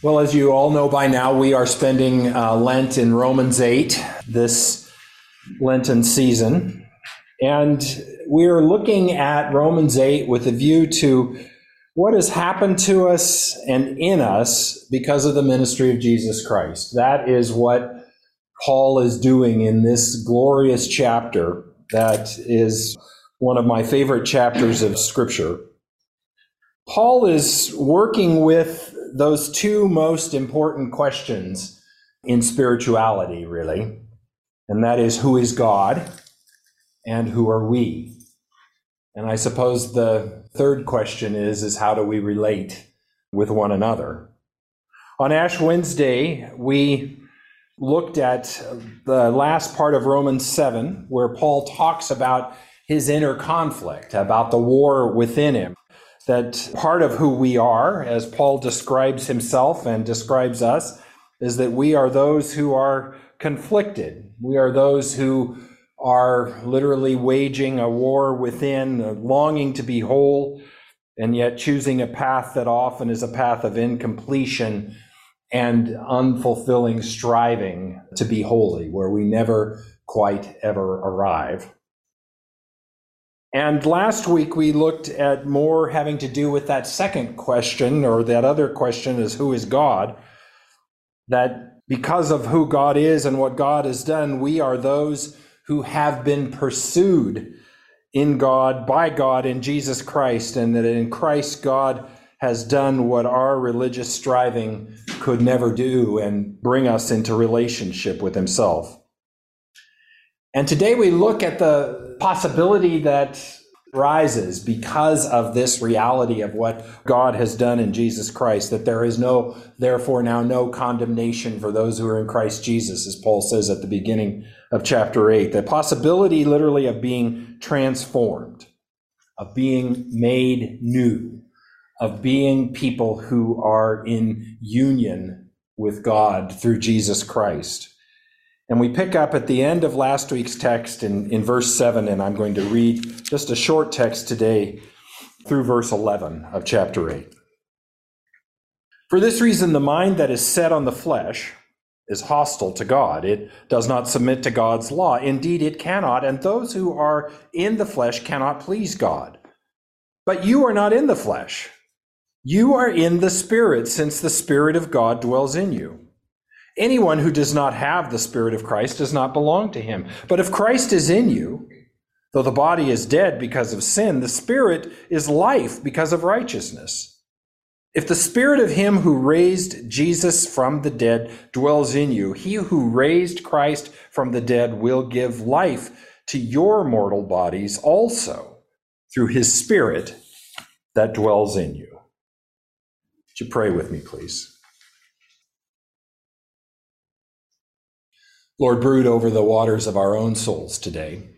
Well, as you all know by now, we are spending uh, Lent in Romans 8 this Lenten season. And we're looking at Romans 8 with a view to what has happened to us and in us because of the ministry of Jesus Christ. That is what Paul is doing in this glorious chapter that is one of my favorite chapters of Scripture. Paul is working with those two most important questions in spirituality, really. And that is who is God and who are we? And I suppose the third question is, is how do we relate with one another? On Ash Wednesday, we looked at the last part of Romans 7, where Paul talks about his inner conflict, about the war within him that part of who we are, as Paul describes himself and describes us, is that we are those who are conflicted. We are those who are literally waging a war within, longing to be whole, and yet choosing a path that often is a path of incompletion and unfulfilling striving to be holy, where we never quite ever arrive. And last week we looked at more having to do with that second question, or that other question is who is God? That because of who God is and what God has done, we are those who have been pursued in God, by God, in Jesus Christ, and that in Christ God has done what our religious striving could never do and bring us into relationship with Himself. And today we look at the possibility that rises because of this reality of what God has done in Jesus Christ, that there is no, therefore, now no condemnation for those who are in Christ Jesus, as Paul says at the beginning of chapter 8. The possibility, literally, of being transformed, of being made new, of being people who are in union with God through Jesus Christ. And we pick up at the end of last week's text in, in verse 7, and I'm going to read just a short text today through verse 11 of chapter 8. For this reason, the mind that is set on the flesh is hostile to God. It does not submit to God's law. Indeed, it cannot, and those who are in the flesh cannot please God. But you are not in the flesh. You are in the Spirit, since the Spirit of God dwells in you. Anyone who does not have the Spirit of Christ does not belong to him. But if Christ is in you, though the body is dead because of sin, the Spirit is life because of righteousness. If the Spirit of him who raised Jesus from the dead dwells in you, he who raised Christ from the dead will give life to your mortal bodies also through his Spirit that dwells in you. Would you pray with me, please? Lord, brood over the waters of our own souls today.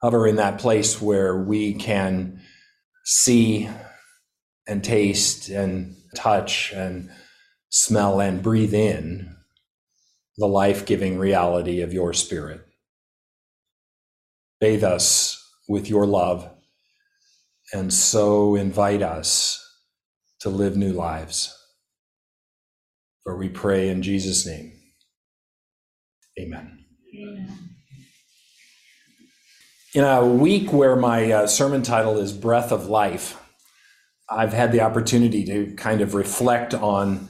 Hover in that place where we can see and taste and touch and smell and breathe in the life giving reality of your spirit. Bathe us with your love and so invite us to live new lives. For we pray in Jesus' name. Amen. In a week where my uh, sermon title is Breath of Life, I've had the opportunity to kind of reflect on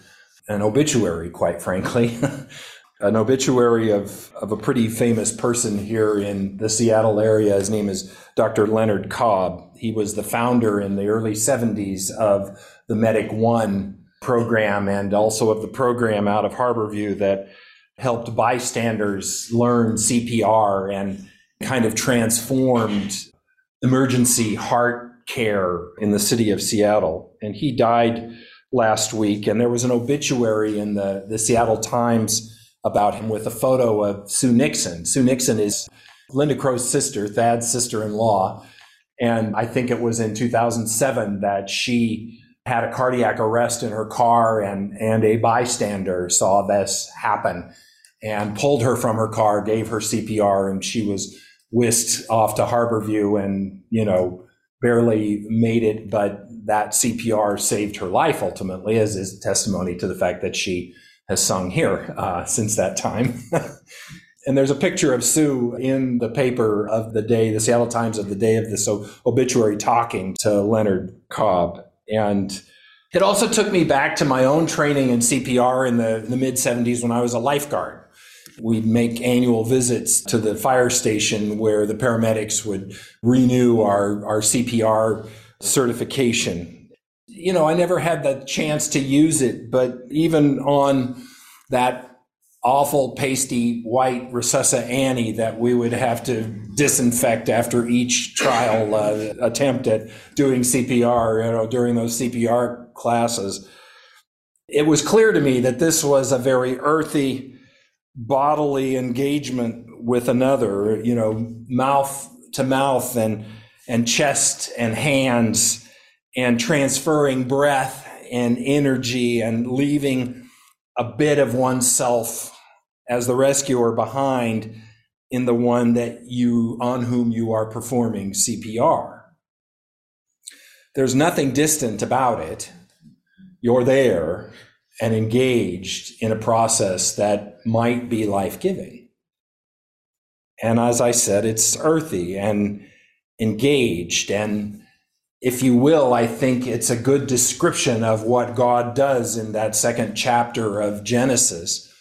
an obituary, quite frankly. an obituary of, of a pretty famous person here in the Seattle area. His name is Dr. Leonard Cobb. He was the founder in the early 70s of the Medic One program and also of the program out of Harborview that helped bystanders learn CPR and kind of transformed emergency heart care in the city of Seattle. And he died last week, and there was an obituary in the, the Seattle Times about him with a photo of Sue Nixon. Sue Nixon is Linda Crow's sister, Thad's sister in law. And I think it was in 2007 that she had a cardiac arrest in her car and, and a bystander saw this happen and pulled her from her car, gave her CPR, and she was whisked off to Harborview and, you know, barely made it, but that CPR saved her life ultimately, as is testimony to the fact that she has sung here uh, since that time. and there's a picture of Sue in the paper of the day, the Seattle Times of the day of this obituary, talking to Leonard Cobb. And it also took me back to my own training in CPR in the, the mid 70s when I was a lifeguard. We'd make annual visits to the fire station where the paramedics would renew our, our CPR certification. You know, I never had the chance to use it, but even on that awful pasty white Resusci Annie that we would have to disinfect after each trial uh, attempt at doing CPR, you know, during those CPR classes. It was clear to me that this was a very earthy bodily engagement with another, you know, mouth to mouth and and chest and hands and transferring breath and energy and leaving a bit of oneself as the rescuer behind in the one that you on whom you are performing CPR. There's nothing distant about it. You're there and engaged in a process that might be life giving. And as I said, it's earthy and engaged. And if you will, I think it's a good description of what God does in that second chapter of Genesis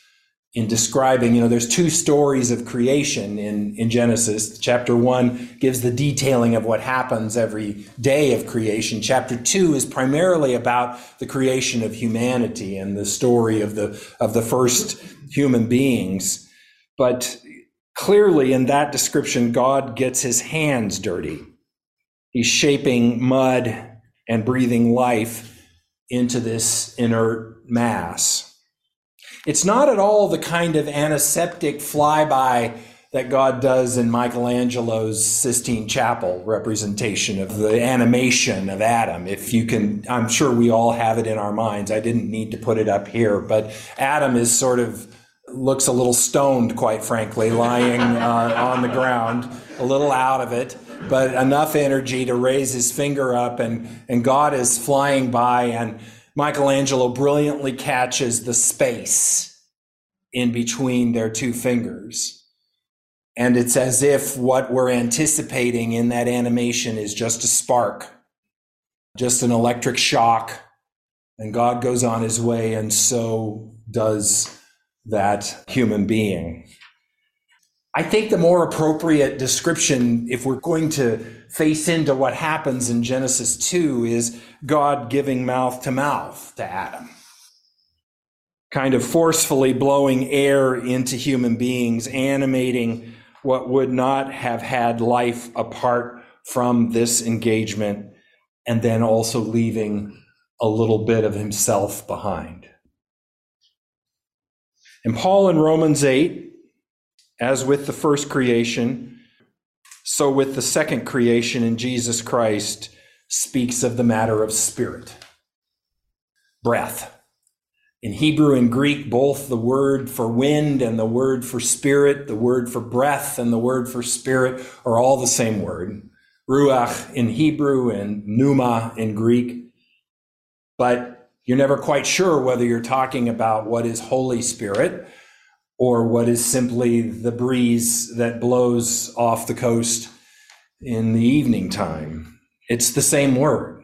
in describing, you know, there's two stories of creation in, in Genesis. Chapter one gives the detailing of what happens every day of creation. Chapter two is primarily about the creation of humanity and the story of the, of the first human beings. But clearly in that description, God gets his hands dirty. He's shaping mud and breathing life into this inert mass. It's not at all the kind of antiseptic flyby that God does in Michelangelo's Sistine Chapel representation of the animation of Adam. If you can, I'm sure we all have it in our minds. I didn't need to put it up here, but Adam is sort of looks a little stoned, quite frankly, lying uh, on the ground, a little out of it, but enough energy to raise his finger up, and, and God is flying by and Michelangelo brilliantly catches the space in between their two fingers. And it's as if what we're anticipating in that animation is just a spark, just an electric shock. And God goes on his way, and so does that human being. I think the more appropriate description, if we're going to face into what happens in Genesis 2, is God giving mouth to mouth to Adam, kind of forcefully blowing air into human beings, animating what would not have had life apart from this engagement, and then also leaving a little bit of himself behind. And Paul in Romans 8 as with the first creation, so with the second creation in Jesus Christ, speaks of the matter of spirit, breath. In Hebrew and Greek, both the word for wind and the word for spirit, the word for breath and the word for spirit are all the same word. Ruach in Hebrew and pneuma in Greek. But you're never quite sure whether you're talking about what is Holy Spirit or what is simply the breeze that blows off the coast in the evening time. It's the same word.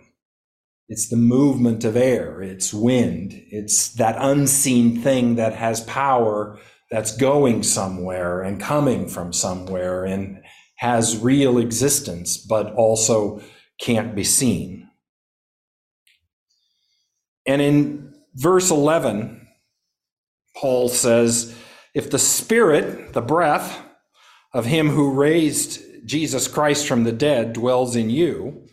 It's the movement of air. It's wind. It's that unseen thing that has power that's going somewhere and coming from somewhere and has real existence, but also can't be seen. And in verse 11, Paul says, if the spirit, the breath of him who raised Jesus Christ from the dead dwells in you,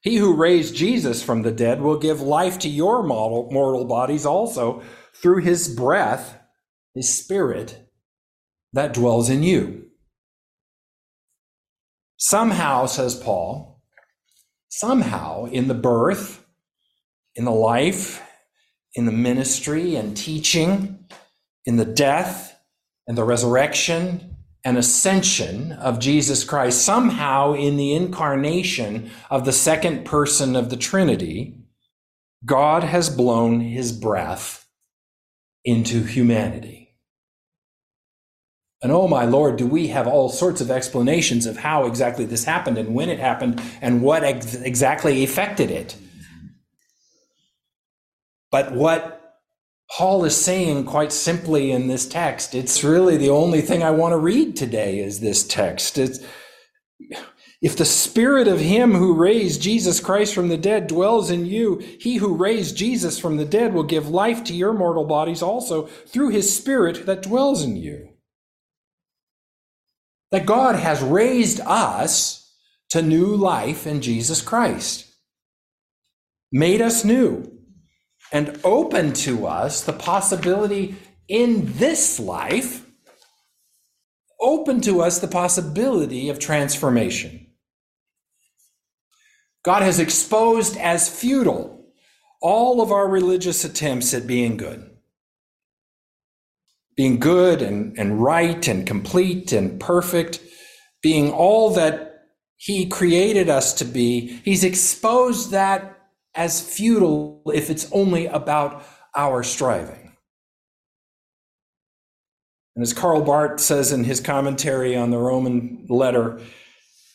he who raised Jesus from the dead will give life to your mortal bodies also through his breath, his spirit that dwells in you. Somehow, says Paul, somehow in the birth, in the life, in the ministry and teaching, in the death and the resurrection and ascension of Jesus Christ, somehow in the incarnation of the second person of the Trinity, God has blown his breath into humanity. And oh my Lord, do we have all sorts of explanations of how exactly this happened and when it happened and what ex- exactly affected it. But what Paul is saying quite simply in this text, it's really the only thing I want to read today is this text. It's, if the spirit of him who raised Jesus Christ from the dead dwells in you, he who raised Jesus from the dead will give life to your mortal bodies also through his spirit that dwells in you that God has raised us to new life in Jesus Christ, made us new, and open to us the possibility in this life, open to us the possibility of transformation. God has exposed as futile all of our religious attempts at being good being good and, and right and complete and perfect, being all that He created us to be, He's exposed that as futile if it's only about our striving. And as Karl Barth says in his commentary on the Roman letter, he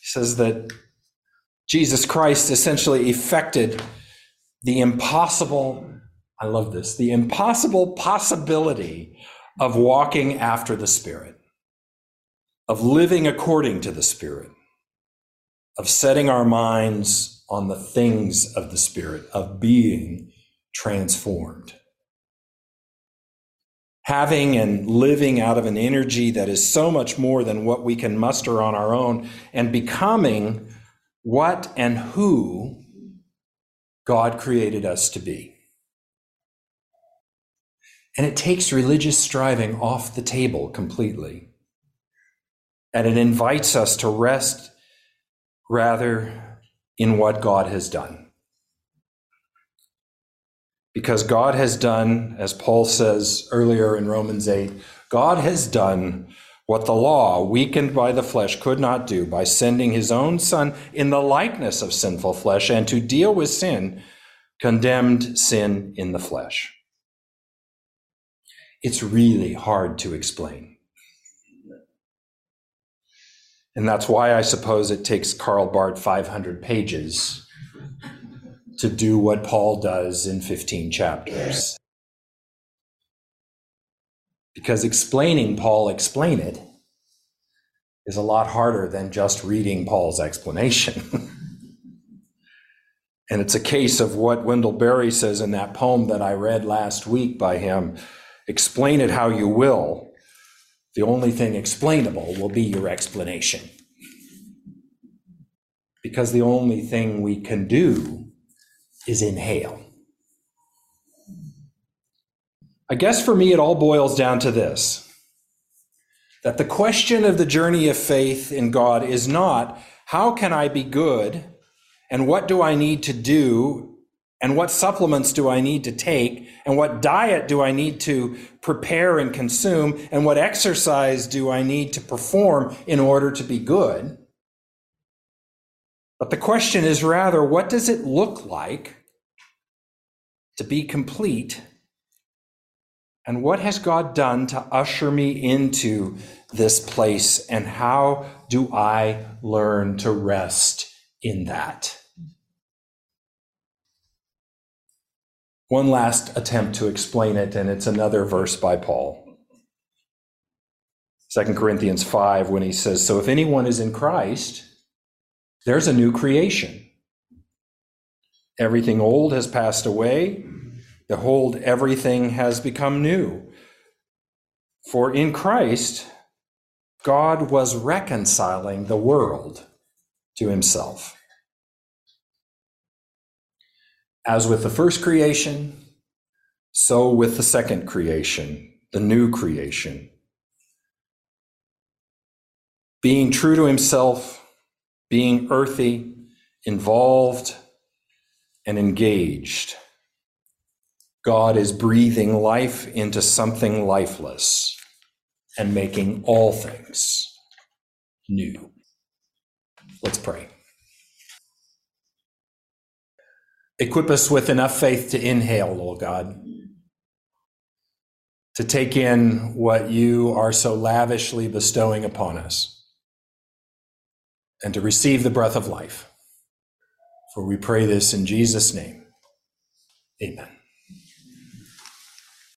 says that Jesus Christ essentially effected the impossible, I love this, the impossible possibility of walking after the Spirit, of living according to the Spirit, of setting our minds on the things of the Spirit, of being transformed. Having and living out of an energy that is so much more than what we can muster on our own, and becoming what and who God created us to be. And it takes religious striving off the table completely. And it invites us to rest rather in what God has done. Because God has done, as Paul says earlier in Romans 8, God has done what the law, weakened by the flesh, could not do by sending his own Son in the likeness of sinful flesh, and to deal with sin, condemned sin in the flesh it's really hard to explain. And that's why I suppose it takes Karl Barth 500 pages to do what Paul does in 15 chapters. Because explaining Paul explain it is a lot harder than just reading Paul's explanation. and it's a case of what Wendell Berry says in that poem that I read last week by him Explain it how you will. The only thing explainable will be your explanation. Because the only thing we can do is inhale. I guess for me, it all boils down to this that the question of the journey of faith in God is not how can I be good and what do I need to do and what supplements do I need to take? And what diet do I need to prepare and consume? And what exercise do I need to perform in order to be good? But the question is rather, what does it look like to be complete? And what has God done to usher me into this place? And how do I learn to rest in that? One last attempt to explain it, and it's another verse by Paul. 2 Corinthians 5, when he says, So if anyone is in Christ, there's a new creation. Everything old has passed away. Behold, everything has become new. For in Christ, God was reconciling the world to himself As with the first creation, so with the second creation, the new creation. Being true to himself, being earthy, involved, and engaged. God is breathing life into something lifeless and making all things new. Let's pray. Equip us with enough faith to inhale, Lord God, to take in what you are so lavishly bestowing upon us, and to receive the breath of life. For we pray this in Jesus' name. Amen.